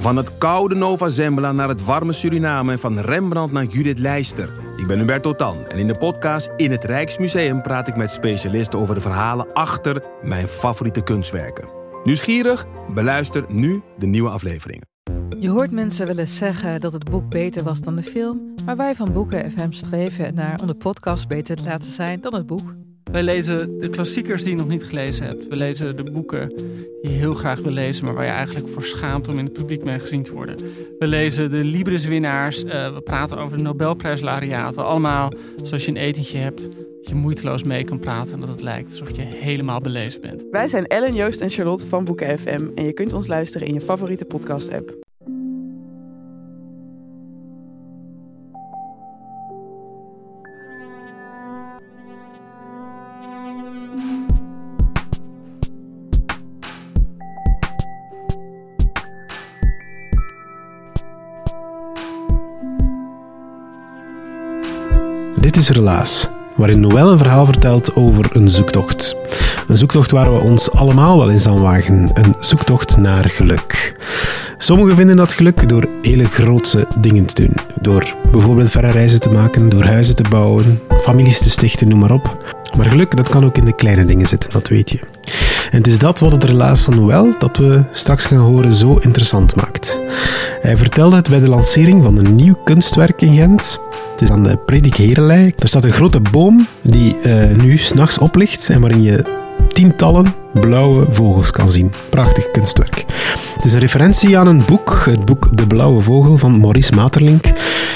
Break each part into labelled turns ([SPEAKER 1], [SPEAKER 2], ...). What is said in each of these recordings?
[SPEAKER 1] Van het koude Nova Zembla naar het warme Suriname en van Rembrandt naar Judith Leister. Ik ben Hubert Totan en in de podcast In het Rijksmuseum praat ik met specialisten over de verhalen achter mijn favoriete kunstwerken. Nieuwsgierig? Beluister nu de nieuwe afleveringen.
[SPEAKER 2] Je hoort mensen willen zeggen dat het boek beter was dan de film, maar wij van Boeken FM streven naar om de podcast beter te laten zijn dan het boek.
[SPEAKER 3] Wij lezen de klassiekers die je nog niet gelezen hebt. We lezen de boeken die je heel graag wil lezen, maar waar je eigenlijk voor schaamt om in het publiek mee gezien te worden. We lezen de Libris-winnaars. Uh, we praten over de Nobelprijslariaten. Allemaal zoals je een etentje hebt. Dat je moeiteloos mee kan praten en dat het lijkt alsof je helemaal belezen bent.
[SPEAKER 4] Wij zijn Ellen, Joost en Charlotte van Boeken FM. En je kunt ons luisteren in je favoriete podcast-app.
[SPEAKER 5] Is Relaas, waarin Noël een verhaal vertelt over een zoektocht. Een zoektocht waar we ons allemaal wel eens aan wagen. Een zoektocht naar geluk. Sommigen vinden dat geluk door hele grootse dingen te doen. Door bijvoorbeeld verre reizen te maken, door huizen te bouwen, families te stichten, noem maar op. Maar geluk, dat kan ook in de kleine dingen zitten, dat weet je. En het is dat wat het relaas van Noël, dat we straks gaan horen, zo interessant maakt. Hij vertelde het bij de lancering van een nieuw kunstwerk in Gent. Het is aan de Predik. Er staat een grote boom die uh, nu s'nachts oplicht en waarin je tientallen blauwe vogels kan zien. Prachtig kunstwerk. Het is een referentie aan een boek, het boek De Blauwe Vogel van Maurice Maeterlinck.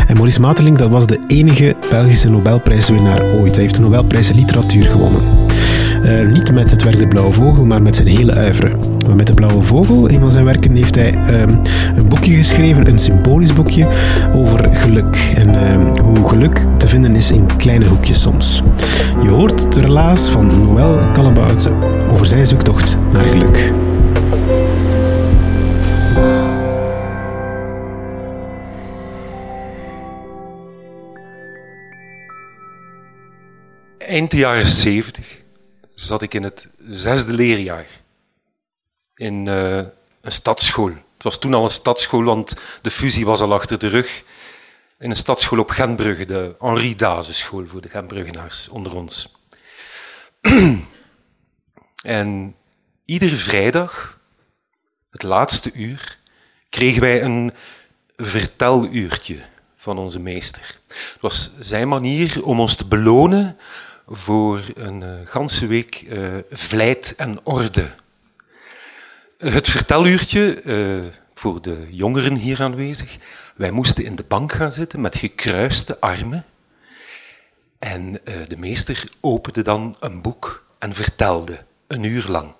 [SPEAKER 5] En Maurice Maeterlinck dat was de enige Belgische Nobelprijswinnaar ooit. Hij heeft de Nobelprijs Literatuur gewonnen. Uh, niet met het werk De Blauwe Vogel, maar met zijn hele uivre. Met De Blauwe Vogel, een van zijn werken, heeft hij um, een boekje geschreven, een symbolisch boekje, over geluk. En um, hoe geluk te vinden is in kleine hoekjes soms. Je hoort het relaas van Noël Callebaut over zijn zoektocht naar geluk.
[SPEAKER 6] Eind de jaren zeventig zat ik in het zesde leerjaar in uh, een stadsschool. Het was toen al een stadsschool, want de fusie was al achter de rug. In een stadsschool op Gentbrugge, de Henri Daze school voor de Gentbruggenaars onder ons. en iedere vrijdag, het laatste uur, kregen wij een verteluurtje van onze meester. Het was zijn manier om ons te belonen voor een uh, ganse week uh, vlijt en orde. Het verteluurtje, uh, voor de jongeren hier aanwezig, wij moesten in de bank gaan zitten met gekruiste armen. En de meester opende dan een boek en vertelde een uur lang.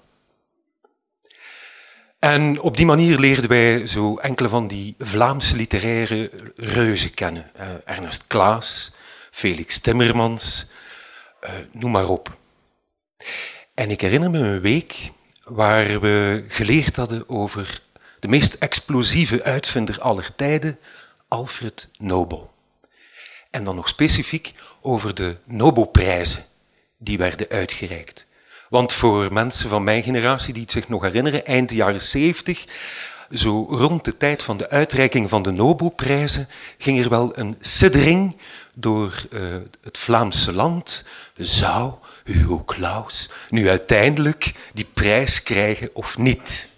[SPEAKER 6] En op die manier leerden wij zo enkele van die Vlaamse literaire reuzen kennen. Ernest Klaas, Felix Timmermans, uh, noem maar op. En ik herinner me een week waar we geleerd hadden over de meest explosieve uitvinder aller tijden, Alfred Nobel. En dan nog specifiek over de Nobelprijzen die werden uitgereikt. Want voor mensen van mijn generatie die het zich nog herinneren, eind jaren 70, zo rond de tijd van de uitreiking van de Nobelprijzen, ging er wel een siddering door uh, het Vlaamse land. Zou Hugo Claus nu uiteindelijk die prijs krijgen of niet?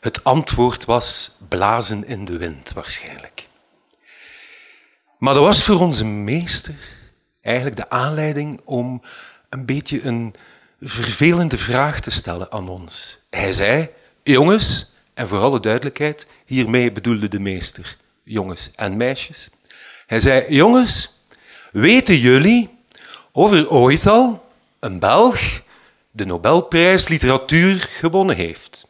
[SPEAKER 6] Het antwoord was blazen in de wind waarschijnlijk. Maar dat was voor onze meester eigenlijk de aanleiding om een beetje een vervelende vraag te stellen aan ons. Hij zei, jongens, en voor alle duidelijkheid, hiermee bedoelde de meester jongens en meisjes. Hij zei, jongens, weten jullie of er ooit al een Belg de Nobelprijs literatuur gewonnen heeft?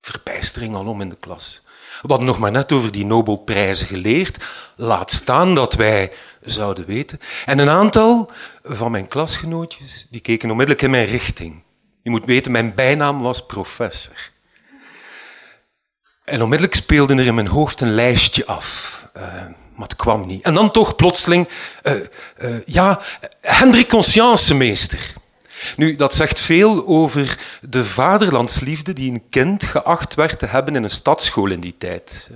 [SPEAKER 6] Verbijstering alom in de klas. We hadden nog maar net over die Nobelprijzen geleerd. Laat staan dat wij zouden weten. En een aantal van mijn klasgenootjes die keken onmiddellijk in mijn richting. Je moet weten, mijn bijnaam was professor. En onmiddellijk speelde er in mijn hoofd een lijstje af. Uh, maar het kwam niet. En dan toch plotseling, uh, ja, Hendrik Conscience, meester. Nu, dat zegt veel over de vaderlandsliefde die een kind geacht werd te hebben in een stadsschool in die tijd.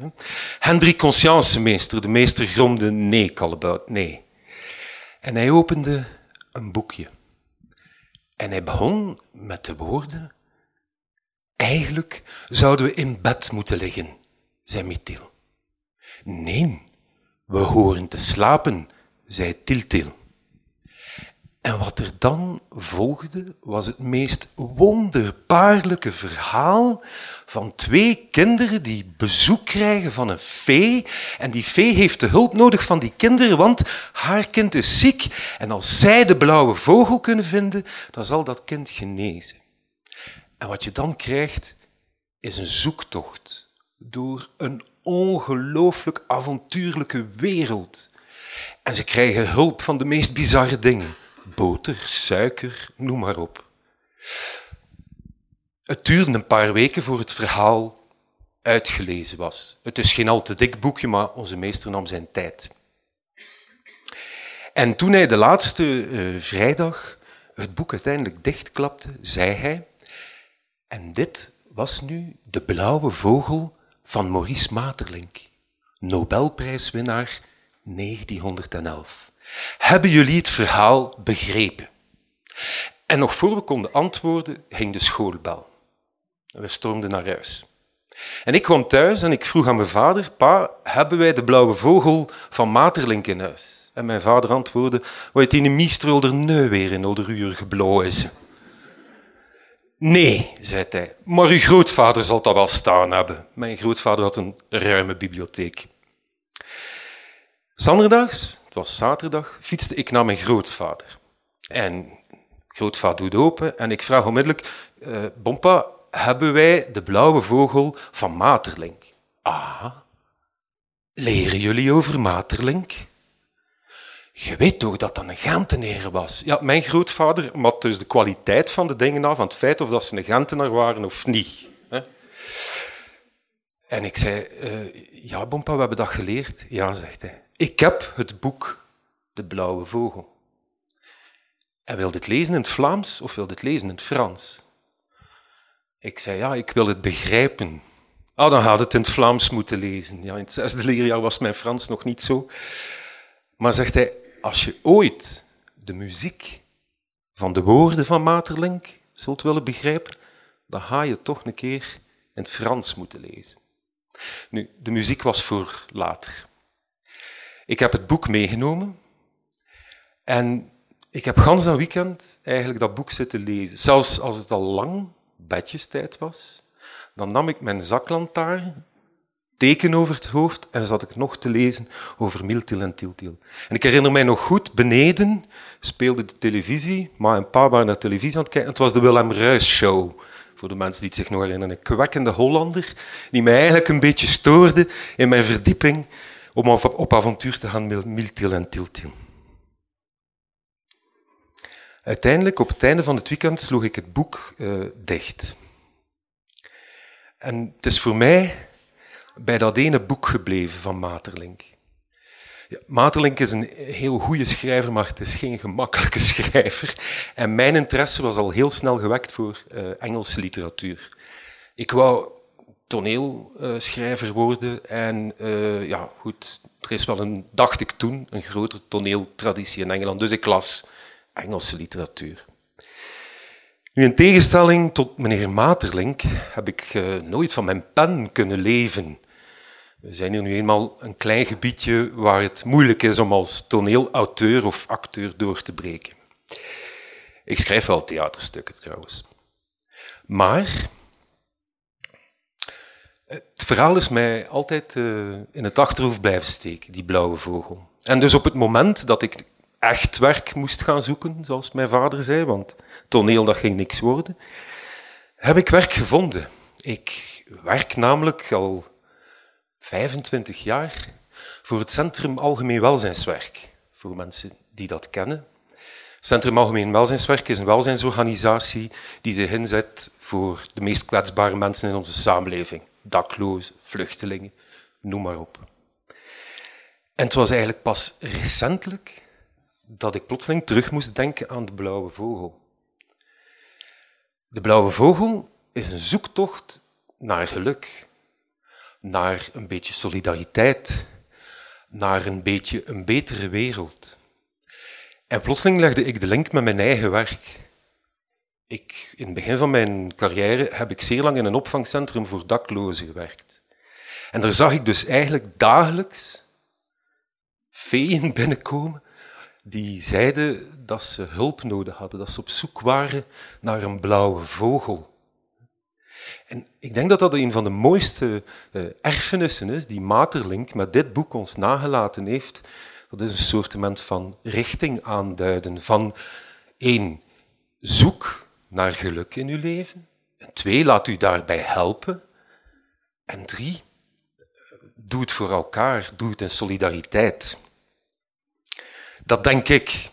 [SPEAKER 6] Hendrik Conscience meester, de meester gromde nee, Callebout, nee. En hij opende een boekje. En hij begon met de woorden, eigenlijk zouden we in bed moeten liggen, zei Mithil. Nee, we horen te slapen, zei Tiltil. En wat er dan volgde, was het meest wonderbaarlijke verhaal van twee kinderen die bezoek krijgen van een fee. En die fee heeft de hulp nodig van die kinderen, want haar kind is ziek. En als zij de blauwe vogel kunnen vinden, dan zal dat kind genezen. En wat je dan krijgt, is een zoektocht door een ongelooflijk avontuurlijke wereld. En ze krijgen hulp van de meest bizarre dingen boter, suiker, noem maar op. Het duurde een paar weken voor het verhaal uitgelezen was. Het is geen al te dik boekje, maar onze meester nam zijn tijd. En toen hij de laatste uh, vrijdag het boek uiteindelijk dichtklapte, zei hij: En dit was nu de blauwe vogel van Maurice Maeterlinck, Nobelprijswinnaar 1911. Hebben jullie het verhaal begrepen? En nog voor we konden antwoorden, ging de schoolbel. We stormden naar huis. En ik kwam thuis en ik vroeg aan mijn vader, pa, hebben wij de blauwe vogel van Materlink in huis? En mijn vader antwoordde, wat in mistrol er nu weer in de uur geblauw is. Nee, zei hij, maar uw grootvader zal dat wel staan hebben. Mijn grootvader had een ruime bibliotheek. Zanderdags het was zaterdag, fietste ik naar mijn grootvader. En grootvader doet open en ik vraag onmiddellijk, uh, Bompa, hebben wij de blauwe vogel van Materlink? Ah, leren jullie over Materlink? Je weet toch dat dat een Gentenaar was? Ja, mijn grootvader mat dus de kwaliteit van de dingen af, van het feit of dat ze een Gentenaar waren of niet. En ik zei, uh, ja, Bompa, we hebben dat geleerd. Ja, zegt hij. Ik heb het boek De Blauwe Vogel. En wil dit lezen in het Vlaams of wil dit lezen in het Frans? Ik zei, ja, ik wil het begrijpen. Ah, dan had het in het Vlaams moeten lezen. Ja, in het zesde leerjaar was mijn Frans nog niet zo. Maar zegt hij, als je ooit de muziek van de woorden van Materlink zult willen begrijpen, dan ga je toch een keer in het Frans moeten lezen. Nu, de muziek was voor later. Ik heb het boek meegenomen en ik heb gans dat weekend eigenlijk dat boek zitten lezen. Zelfs als het al lang bedjestijd was, dan nam ik mijn zaklantaarn, teken over het hoofd en zat ik nog te lezen over Miltil en Tiltil. En ik herinner mij nog goed, beneden speelde de televisie, maar een paar waren naar de televisie aan het kijken. Het was de Willem Ruis Show. Voor de mensen die het zich nog herinneren. Een kwekkende Hollander, die mij eigenlijk een beetje stoorde in mijn verdieping om op avontuur te gaan met Miltil en Tiltil. Uiteindelijk, op het einde van het weekend, sloeg ik het boek uh, dicht. En het is voor mij bij dat ene boek gebleven van Materlink. Ja, Materlink is een heel goede schrijver, maar het is geen gemakkelijke schrijver. En mijn interesse was al heel snel gewekt voor uh, Engelse literatuur. Ik wou toneelschrijver worden. En uh, ja, goed, er is wel een, dacht ik toen, een grotere toneeltraditie in Engeland. Dus ik las Engelse literatuur. Nu, in tegenstelling tot meneer Materlink heb ik uh, nooit van mijn pen kunnen leven. We zijn hier nu eenmaal een klein gebiedje waar het moeilijk is om als toneelauteur of acteur door te breken. Ik schrijf wel theaterstukken trouwens. Maar het verhaal is mij altijd uh, in het achterhoofd blijven steken, die blauwe vogel. En dus op het moment dat ik echt werk moest gaan zoeken, zoals mijn vader zei, want toneel dat ging niks worden, heb ik werk gevonden. Ik werk namelijk al 25 jaar voor het Centrum Algemeen Welzijnswerk. Voor mensen die dat kennen. Centrum Algemeen Welzijnswerk is een welzijnsorganisatie die zich inzet voor de meest kwetsbare mensen in onze samenleving daklozen, vluchtelingen, noem maar op. En het was eigenlijk pas recentelijk dat ik plotseling terug moest denken aan de blauwe vogel. De blauwe vogel is een zoektocht naar geluk, naar een beetje solidariteit, naar een beetje een betere wereld. En plotseling legde ik de link met mijn eigen werk. Ik, in het begin van mijn carrière heb ik zeer lang in een opvangcentrum voor daklozen gewerkt. En daar zag ik dus eigenlijk dagelijks feeën binnenkomen die zeiden dat ze hulp nodig hadden, dat ze op zoek waren naar een blauwe vogel. En ik denk dat dat een van de mooiste uh, erfenissen is die Materlink met dit boek ons nagelaten heeft. Dat is een soort van richting aanduiden. Van één, zoek naar geluk in uw leven. En twee, laat u daarbij helpen. En drie, doe het voor elkaar, doe het in solidariteit. Dat denk ik.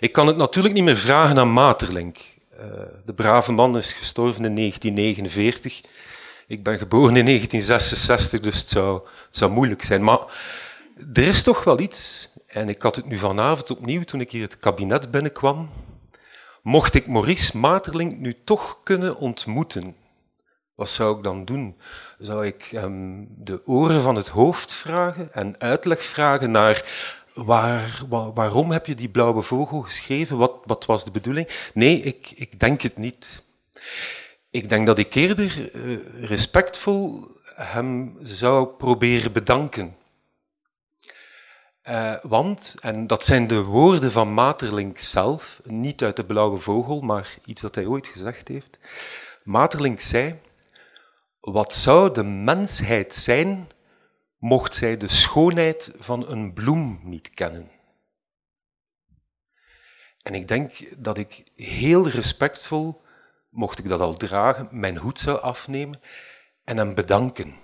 [SPEAKER 6] Ik kan het natuurlijk niet meer vragen aan Materlink. Uh, de brave man is gestorven in 1949. Ik ben geboren in 1966, dus het zou, zou moeilijk zijn. Maar er is toch wel iets, en ik had het nu vanavond opnieuw toen ik hier het kabinet binnenkwam. Mocht ik Maurice Materlink nu toch kunnen ontmoeten, wat zou ik dan doen? Zou ik de oren van het hoofd vragen en uitleg vragen naar waar, waarom heb je die blauwe vogel geschreven? Wat, wat was de bedoeling? Nee, ik, ik denk het niet. Ik denk dat ik eerder uh, respectvol hem zou proberen bedanken. Uh, want, en dat zijn de woorden van Materlink zelf, niet uit de blauwe vogel, maar iets dat hij ooit gezegd heeft. Materlink zei, wat zou de mensheid zijn mocht zij de schoonheid van een bloem niet kennen. En ik denk dat ik heel respectvol, mocht ik dat al dragen, mijn hoed zou afnemen en hem bedanken.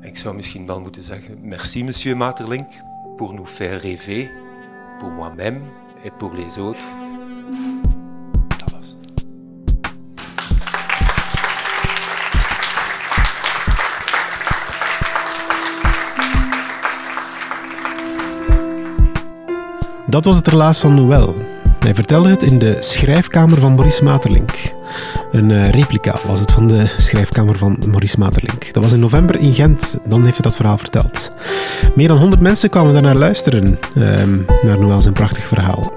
[SPEAKER 6] En ik zou misschien wel moeten zeggen, merci monsieur Materlink, pour nous faire rêver, pour moi-même et pour les autres.
[SPEAKER 5] Dat was het relaas van Noël. Hij vertelde het in de schrijfkamer van Maurice Materlink. Een uh, replica was het van de schrijfkamer van Maurice Materlink. Dat was in november in Gent. Dan heeft hij dat verhaal verteld. Meer dan 100 mensen kwamen daarnaar luisteren, uh, naar Noël zijn prachtig verhaal.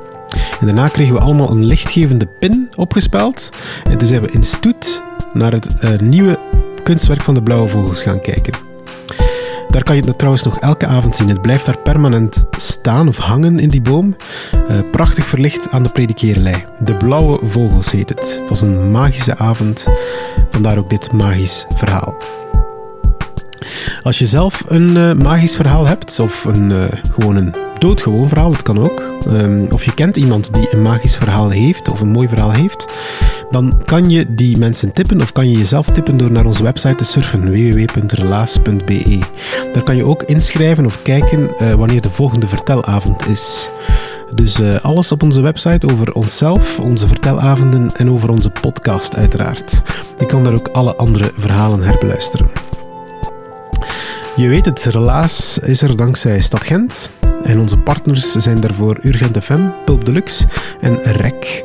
[SPEAKER 5] En daarna kregen we allemaal een lichtgevende pin opgespeld. En toen zijn we in stoet naar het uh, nieuwe kunstwerk van de Blauwe Vogels gaan kijken. Daar kan je het trouwens nog elke avond zien. Het blijft daar permanent staan of hangen in die boom. Uh, prachtig verlicht aan de predikeerlei. De Blauwe Vogels heet het. Het was een magische avond, vandaar ook dit magisch verhaal. Als je zelf een uh, magisch verhaal hebt, of een, uh, gewoon een doodgewoon verhaal, dat kan ook. Um, of je kent iemand die een magisch verhaal heeft, of een mooi verhaal heeft, dan kan je die mensen tippen, of kan je jezelf tippen door naar onze website te surfen, www.relaas.be. Daar kan je ook inschrijven of kijken uh, wanneer de volgende vertelavond is. Dus uh, alles op onze website over onszelf, onze vertelavonden en over onze podcast uiteraard. Je kan daar ook alle andere verhalen herbeluisteren. Je weet het, Relaas is er dankzij Stad Gent. En onze partners zijn daarvoor Urgent FM, Pulp Deluxe en REC.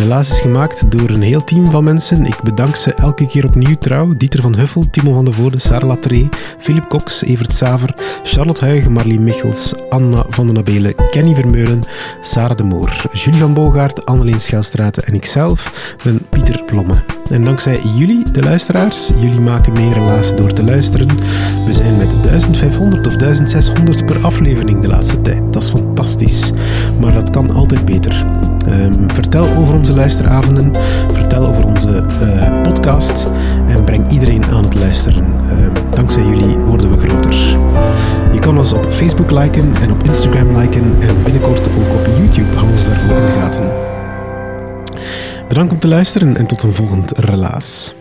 [SPEAKER 5] Relaas is gemaakt door een heel team van mensen. Ik bedank ze elke keer opnieuw trouw. Dieter van Huffel, Timo van de Voorde, Sarah Latree, Philip Cox, Evert Saver, Charlotte Huigen, Marlie Michels, Anna van den Abelen, Kenny Vermeulen, Sarah de Moor, Julie van Bogaert, Anneleen Schelstraten en ikzelf ben Pieter Plomme. En dankzij jullie, de luisteraars, jullie maken meer relaas door te luisteren. We zijn met 1500 of 1600 per aflevering de laatste tijd. Dat is fantastisch. Maar dat kan altijd beter. Um, vertel over onze luisteravonden, vertel over onze uh, podcast en breng iedereen aan het luisteren. Um, dankzij jullie worden we groter. Je kan ons op Facebook liken en op Instagram liken en binnenkort ook op YouTube. Hou ons daarvoor in de gaten. Bedankt om te luisteren en tot een volgend relaas.